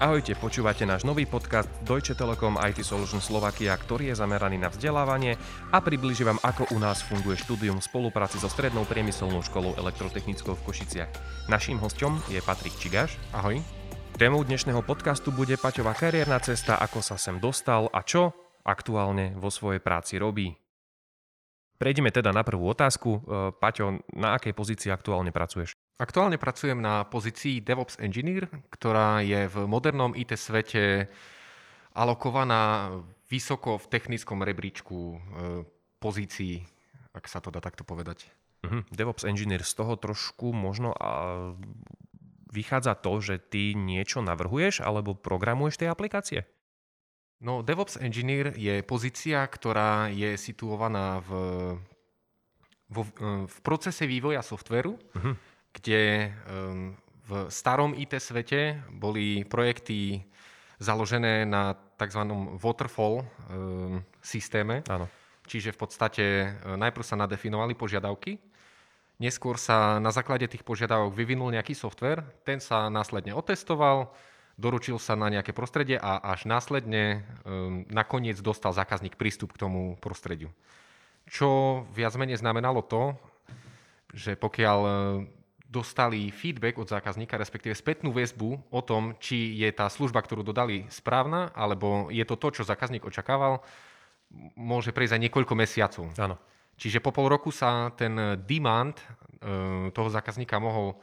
Ahojte, počúvate náš nový podcast Deutsche Telekom IT Solution Slovakia, ktorý je zameraný na vzdelávanie a približí vám, ako u nás funguje štúdium v spolupráci so Strednou priemyselnou školou elektrotechnickou v Košiciach. Naším hostom je Patrik Čigaš. Ahoj. Témou dnešného podcastu bude Paťová kariérna cesta, ako sa sem dostal a čo aktuálne vo svojej práci robí. Prejdeme teda na prvú otázku. E, Paťo, na akej pozícii aktuálne pracuješ? Aktuálne pracujem na pozícii DevOps Engineer, ktorá je v modernom IT svete alokovaná vysoko v technickom rebríčku e, pozícií, ak sa to dá takto povedať. Uh-huh. DevOps Engineer, z toho trošku možno a vychádza to, že ty niečo navrhuješ alebo programuješ tie aplikácie? No, DevOps Engineer je pozícia, ktorá je situovaná v, v, v procese vývoja softveru. Uh-huh kde um, v starom IT svete boli projekty založené na tzv. waterfall um, systéme. Áno. Čiže v podstate uh, najprv sa nadefinovali požiadavky, neskôr sa na základe tých požiadavok vyvinul nejaký software, ten sa následne otestoval, doručil sa na nejaké prostredie a až následne um, nakoniec dostal zákazník prístup k tomu prostrediu. Čo viac menej znamenalo to, že pokiaľ dostali feedback od zákazníka, respektíve spätnú väzbu o tom, či je tá služba, ktorú dodali, správna, alebo je to to, čo zákazník očakával, môže prejsť aj niekoľko mesiacov. Áno. Čiže po pol roku sa ten demand e, toho zákazníka mohol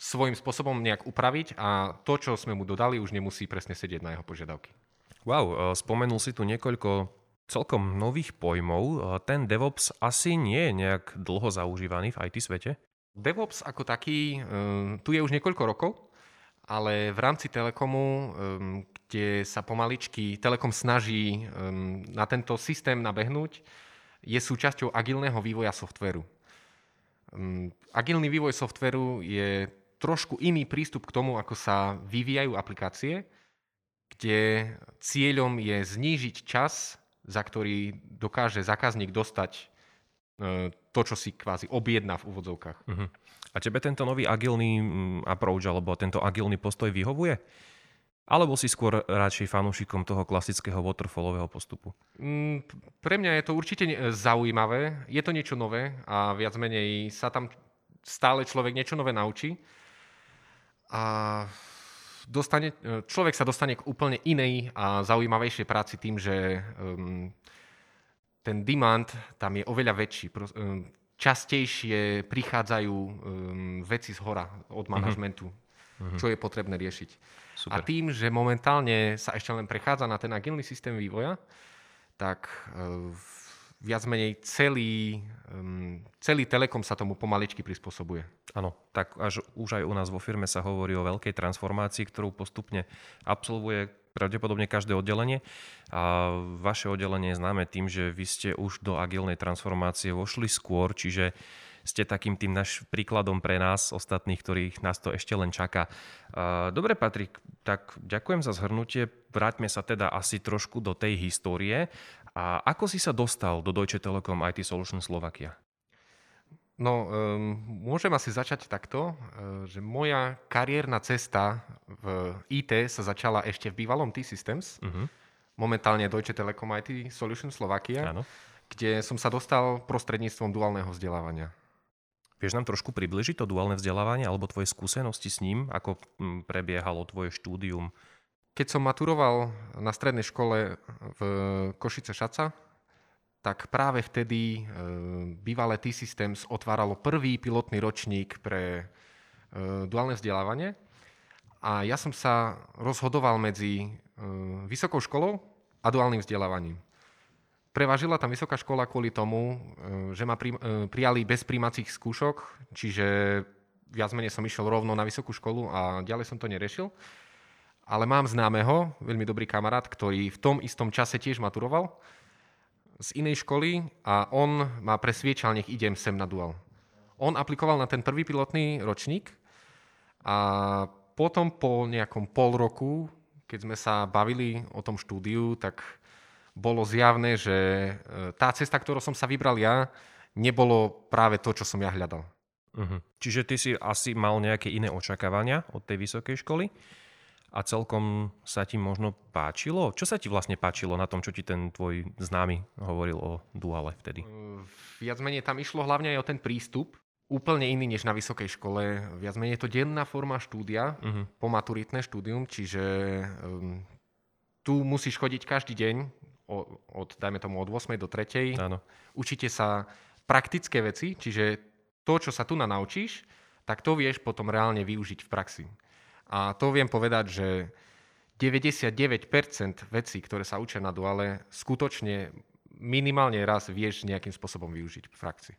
svojím spôsobom nejak upraviť a to, čo sme mu dodali, už nemusí presne sedieť na jeho požiadavky. Wow, e, spomenul si tu niekoľko celkom nových pojmov. E, ten DevOps asi nie je nejak dlho zaužívaný v IT svete? DevOps ako taký, um, tu je už niekoľko rokov, ale v rámci Telekomu, um, kde sa pomaličky Telekom snaží um, na tento systém nabehnúť, je súčasťou agilného vývoja softveru. Agilný vývoj softveru je trošku iný prístup k tomu, ako sa vyvíjajú aplikácie, kde cieľom je znížiť čas, za ktorý dokáže zákazník dostať to, čo si kvázi objedná v úvodzovkách. Uh-huh. A tebe tento nový agilný mm, approach alebo tento agilný postoj vyhovuje? Alebo si skôr radšej fanúšikom toho klasického waterfallového postupu? Mm, pre mňa je to určite zaujímavé. Je to niečo nové a viac menej sa tam stále človek niečo nové naučí. A dostane, e, človek sa dostane k úplne inej a zaujímavejšej práci tým, že um, ten demand tam je oveľa väčší. Um, častejšie prichádzajú um, veci z hora od mhm. manažmentu, uh-huh. čo je potrebné riešiť. Super. A tým, že momentálne sa ešte len prechádza na ten agilný systém vývoja, tak uh, viac menej celý, um, celý Telekom sa tomu pomaličky prispôsobuje. Áno, tak až už aj u nás vo firme sa hovorí o veľkej transformácii, ktorú postupne absolvuje pravdepodobne každé oddelenie. A vaše oddelenie je známe tým, že vy ste už do agilnej transformácie vošli skôr, čiže ste takým tým náš príkladom pre nás, ostatných, ktorých nás to ešte len čaká. Dobre, Patrik, tak ďakujem za zhrnutie. Vráťme sa teda asi trošku do tej histórie. A ako si sa dostal do Deutsche Telekom IT Solution Slovakia? No, um, môžem asi začať takto, uh, že moja kariérna cesta v IT sa začala ešte v bývalom T-Systems, uh-huh. momentálne Deutsche Telekom IT Solution Slovakia, Áno. kde som sa dostal prostredníctvom duálneho vzdelávania. Vieš nám trošku približiť to duálne vzdelávanie alebo tvoje skúsenosti s ním, ako hm, prebiehalo tvoje štúdium? Keď som maturoval na strednej škole v Košice Šaca, tak práve vtedy e, bývalé T-Systems otváralo prvý pilotný ročník pre e, duálne vzdelávanie. A ja som sa rozhodoval medzi e, vysokou školou a duálnym vzdelávaním. Prevažila tam vysoká škola kvôli tomu, že ma prijali bez príjmacích skúšok, čiže viac menej som išiel rovno na vysokú školu a ďalej som to neriešil. Ale mám známeho, veľmi dobrý kamarát, ktorý v tom istom čase tiež maturoval z inej školy a on ma presviečal, nech idem sem na dual. On aplikoval na ten prvý pilotný ročník a potom po nejakom pol roku, keď sme sa bavili o tom štúdiu, tak bolo zjavné, že e, tá cesta, ktorou som sa vybral ja, nebolo práve to, čo som ja hľadal. Uh-huh. Čiže ty si asi mal nejaké iné očakávania od tej vysokej školy a celkom sa ti možno páčilo? Čo sa ti vlastne páčilo na tom, čo ti ten tvoj známy hovoril o duale vtedy? Viac menej tam išlo hlavne aj o ten prístup, úplne iný než na vysokej škole. Viac menej je to denná forma štúdia, uh-huh. pomaturitné štúdium, čiže um, tu musíš chodiť každý deň od, od, dajme tomu, od 8. do 3. Áno. Učíte sa praktické veci, čiže to, čo sa tu na naučíš, tak to vieš potom reálne využiť v praxi. A to viem povedať, že 99% vecí, ktoré sa učia na duale, skutočne minimálne raz vieš nejakým spôsobom využiť v praxi.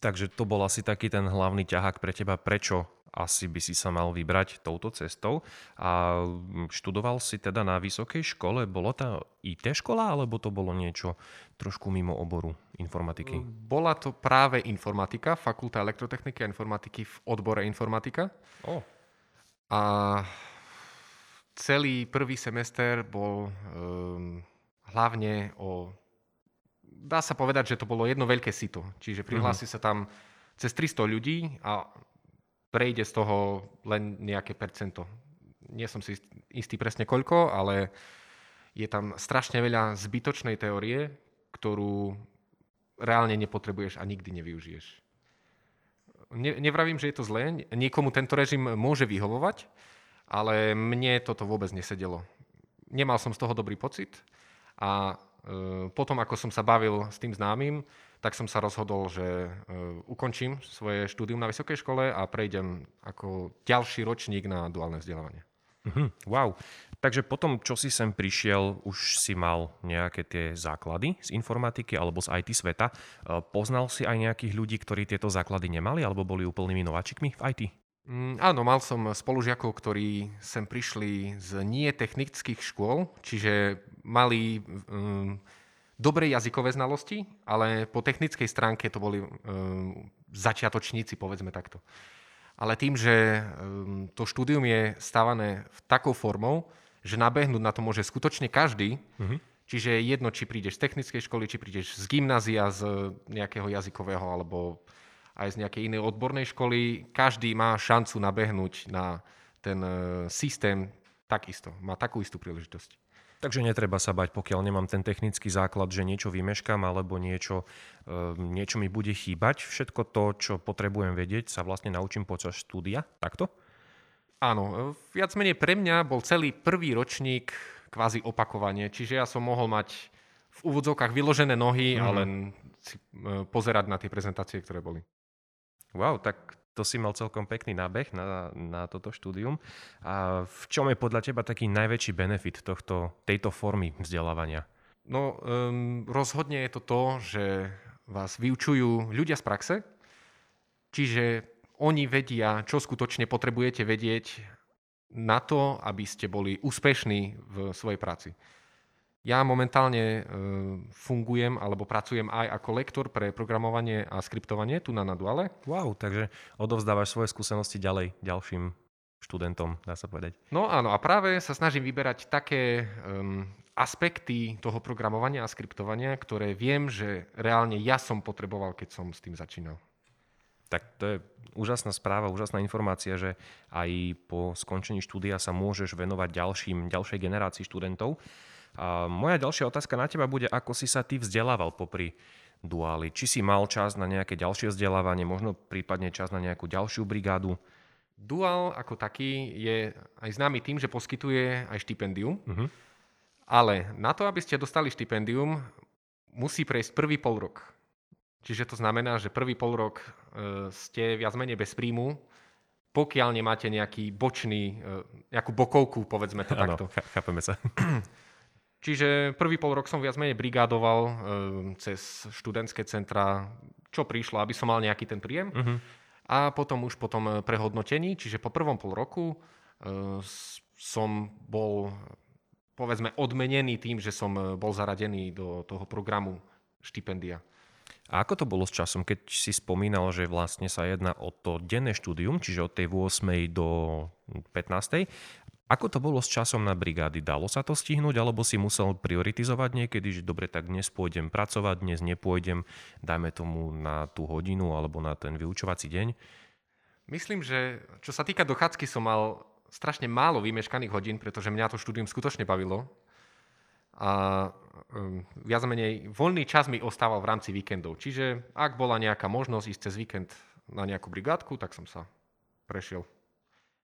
Takže to bol asi taký ten hlavný ťahák pre teba, prečo asi by si sa mal vybrať touto cestou. A študoval si teda na vysokej škole, bolo tá IT škola, alebo to bolo niečo trošku mimo oboru informatiky? Bola to práve informatika, fakulta elektrotechniky a informatiky v odbore informatika. Oh. A celý prvý semester bol um, hlavne o... Dá sa povedať, že to bolo jedno veľké sito. Čiže prihlási uh-huh. sa tam cez 300 ľudí a prejde z toho len nejaké percento. Nie som si istý presne koľko, ale je tam strašne veľa zbytočnej teórie, ktorú reálne nepotrebuješ a nikdy nevyužiješ ne, nevravím, že je to zlé, niekomu tento režim môže vyhovovať, ale mne toto vôbec nesedelo. Nemal som z toho dobrý pocit a potom, ako som sa bavil s tým známym, tak som sa rozhodol, že e, ukončím svoje štúdium na vysokej škole a prejdem ako ďalší ročník na duálne vzdelávanie. Mm-hmm. Wow. Takže potom, čo si sem prišiel, už si mal nejaké tie základy z informatiky alebo z IT sveta. E, poznal si aj nejakých ľudí, ktorí tieto základy nemali alebo boli úplnými nováčikmi v IT? Mm, áno, mal som spolužiakov, ktorí sem prišli z nie technických škôl, čiže mali um, dobré jazykové znalosti, ale po technickej stránke to boli um, začiatočníci, povedzme takto. Ale tým, že um, to štúdium je stávané v takou formou, že nabehnúť na to môže skutočne každý. Uh-huh. Čiže jedno, či prídeš z technickej školy, či prídeš z gymnázia, z nejakého jazykového alebo aj z nejakej inej odbornej školy, každý má šancu nabehnúť na ten e, systém takisto. Má takú istú príležitosť. Takže netreba sa bať, pokiaľ nemám ten technický základ, že niečo vymeškam alebo niečo, e, niečo mi bude chýbať. Všetko to, čo potrebujem vedieť, sa vlastne naučím počas štúdia. Takto? Áno, viac menej pre mňa bol celý prvý ročník kvázi opakovanie, čiže ja som mohol mať v úvodzovkách vyložené nohy mm. a len si e, pozerať na tie prezentácie, ktoré boli. Wow, tak to si mal celkom pekný nábeh na, na toto štúdium. A v čom je podľa teba taký najväčší benefit tohto, tejto formy vzdelávania? No, um, rozhodne je to to, že vás vyučujú ľudia z praxe, čiže oni vedia, čo skutočne potrebujete vedieť na to, aby ste boli úspešní v svojej práci. Ja momentálne e, fungujem alebo pracujem aj ako lektor pre programovanie a skriptovanie tu na Naduale. Wow, takže odovzdávaš svoje skúsenosti ďalej ďalším študentom, dá sa povedať. No áno, a práve sa snažím vyberať také um, aspekty toho programovania a skriptovania, ktoré viem, že reálne ja som potreboval, keď som s tým začínal. Tak to je úžasná správa, úžasná informácia, že aj po skončení štúdia sa môžeš venovať ďalším, ďalšej generácii študentov. A moja ďalšia otázka na teba bude, ako si sa ty vzdelával popri duáli. Či si mal čas na nejaké ďalšie vzdelávanie, možno prípadne čas na nejakú ďalšiu brigádu? Dual ako taký je aj známy tým, že poskytuje aj štipendium. Uh-huh. Ale na to, aby ste dostali štipendium, musí prejsť prvý pol rok. Čiže to znamená, že prvý pol rok e, ste viac menej bez príjmu, pokiaľ nemáte nejaký bočný, e, nejakú bokovku, povedzme to ano, takto. chápeme sa. Čiže prvý pol rok som viac menej brigádoval e, cez študentské centra, čo prišlo, aby som mal nejaký ten príjem. Uh-huh. A potom už po tom prehodnotení, čiže po prvom pol roku som bol povedzme odmenený tým, že som bol zaradený do toho programu štipendia. A ako to bolo s časom, keď si spomínal, že vlastne sa jedná o to denné štúdium, čiže od tej 8. do 15. Ako to bolo s časom na brigády? Dalo sa to stihnúť, alebo si musel prioritizovať niekedy, že dobre, tak dnes pôjdem pracovať, dnes nepôjdem, dajme tomu na tú hodinu alebo na ten vyučovací deň? Myslím, že čo sa týka dochádzky som mal strašne málo vymeškaných hodín, pretože mňa to štúdium skutočne bavilo. A um, viac menej voľný čas mi ostával v rámci víkendov. Čiže ak bola nejaká možnosť ísť cez víkend na nejakú brigádku, tak som sa prešiel.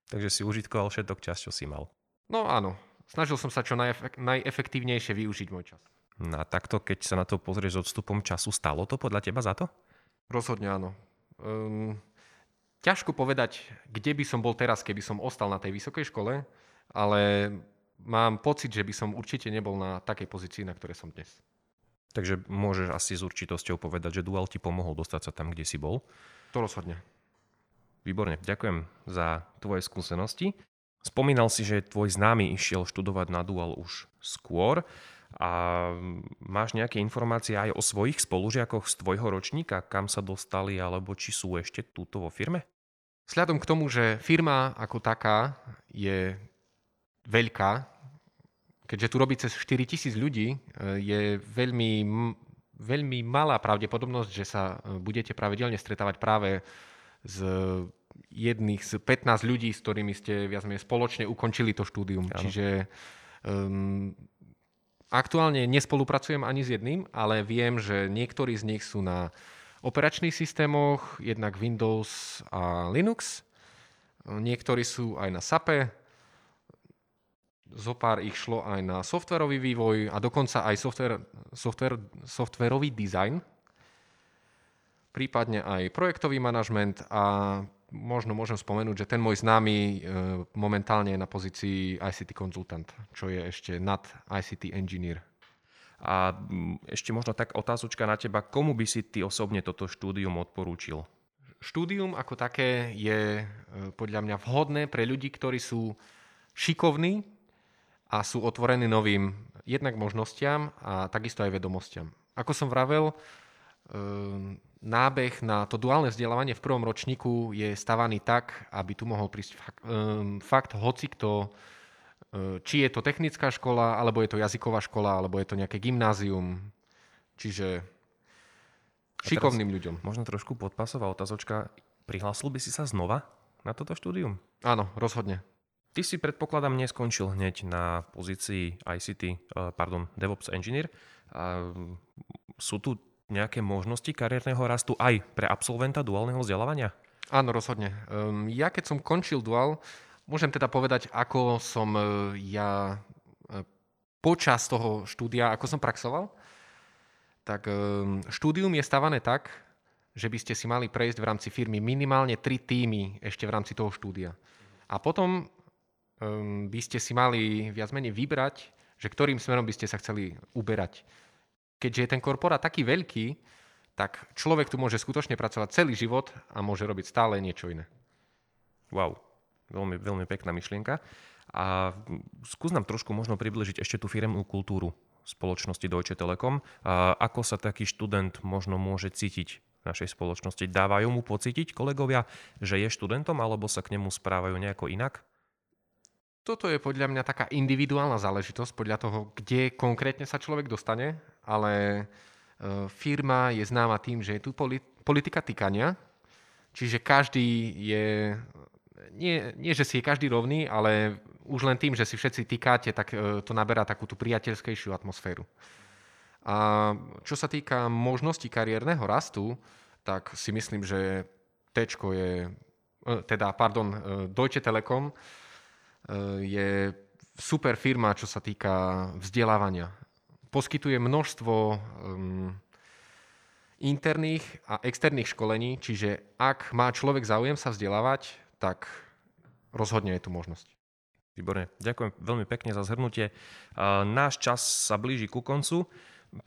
Takže si užitkoval všetok čas, čo si mal. No áno, snažil som sa čo najefek- najefektívnejšie využiť môj čas. No a takto, keď sa na to pozrieš s odstupom času, stalo to podľa teba za to? Rozhodne áno. Um, ťažko povedať, kde by som bol teraz, keby som ostal na tej vysokej škole, ale mám pocit, že by som určite nebol na takej pozícii, na ktorej som dnes. Takže môžeš asi s určitosťou povedať, že dual ti pomohol dostať sa tam, kde si bol. To rozhodne. Výborne, ďakujem za tvoje skúsenosti. Spomínal si, že tvoj známy išiel študovať na dual už skôr. A máš nejaké informácie aj o svojich spolužiakoch z tvojho ročníka, kam sa dostali, alebo či sú ešte túto vo firme? Vzhľadom k tomu, že firma ako taká je veľká, keďže tu robí cez 4000 ľudí, e, je veľmi, veľmi malá pravdepodobnosť, že sa e, budete pravidelne stretávať práve z jedných z 15 ľudí, s ktorými ste viac menej spoločne ukončili to štúdium. Ano. Čiže um, Aktuálne nespolupracujem ani s jedným, ale viem, že niektorí z nich sú na operačných systémoch, jednak Windows a Linux. Niektorí sú aj na SAPE, zopár ich šlo aj na softverový vývoj a dokonca aj software, software, softverový design, prípadne aj projektový manažment a možno môžem spomenúť, že ten môj známy e, momentálne je na pozícii ICT konzultant, čo je ešte nad ICT engineer. A ešte možno tak otázočka na teba, komu by si ty osobne toto štúdium odporúčil? Štúdium ako také je e, podľa mňa vhodné pre ľudí, ktorí sú šikovní a sú otvorení novým jednak možnostiam a takisto aj vedomostiam. Ako som vravel, nábeh na to duálne vzdelávanie v prvom ročníku je stavaný tak, aby tu mohol prísť fakt, um, fakt hoci kto, uh, či je to technická škola, alebo je to jazyková škola, alebo je to nejaké gymnázium. Čiže šikovným ľuďom. Možno trošku podpasová otázočka. Prihlásil by si sa znova na toto štúdium? Áno, rozhodne. Ty si predpokladám neskončil hneď na pozícii ICT, uh, pardon, DevOps Engineer. Sú tu nejaké možnosti kariérneho rastu aj pre absolventa duálneho vzdelávania? Áno, rozhodne. Um, ja keď som končil duál, môžem teda povedať, ako som uh, ja uh, počas toho štúdia, ako som praxoval. Tak um, štúdium je stavané tak, že by ste si mali prejsť v rámci firmy minimálne tri týmy ešte v rámci toho štúdia. A potom um, by ste si mali viac menej vybrať, že ktorým smerom by ste sa chceli uberať keďže je ten korporát taký veľký, tak človek tu môže skutočne pracovať celý život a môže robiť stále niečo iné. Wow, veľmi, veľmi pekná myšlienka. A skús nám trošku možno približiť ešte tú firemnú kultúru spoločnosti Deutsche Telekom. A ako sa taký študent možno môže cítiť v našej spoločnosti? Dávajú mu pocítiť kolegovia, že je študentom, alebo sa k nemu správajú nejako inak? Toto je podľa mňa taká individuálna záležitosť, podľa toho, kde konkrétne sa človek dostane, ale e, firma je známa tým, že je tu politika týkania, čiže každý je, nie, nie že si je každý rovný, ale už len tým, že si všetci týkáte, tak e, to naberá takú tú priateľskejšiu atmosféru. A čo sa týka možnosti kariérneho rastu, tak si myslím, že Tčko je, e, teda, pardon, Deutsche Telekom je super firma, čo sa týka vzdelávania. Poskytuje množstvo um, interných a externých školení, čiže ak má človek záujem sa vzdelávať, tak rozhodne je tu možnosť. Výborne, ďakujem veľmi pekne za zhrnutie. Náš čas sa blíži ku koncu.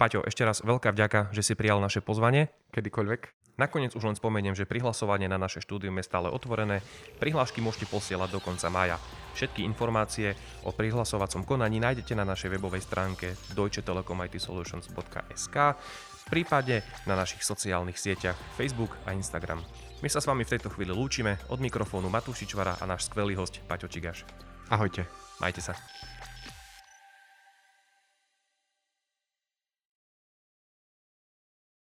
Paťo, ešte raz veľká vďaka, že si prijal naše pozvanie. Kedykoľvek. Nakoniec už len spomeniem, že prihlasovanie na naše štúdium je stále otvorené. Prihlášky môžete posielať do konca mája. Všetky informácie o prihlasovacom konaní nájdete na našej webovej stránke deutschetelecomitSolutions.sk v prípade na našich sociálnych sieťach Facebook a Instagram. My sa s vami v tejto chvíli lúčime. Od mikrofónu Matúšičvara a náš skvelý host Paťo Čigaš. Ahojte. Majte sa.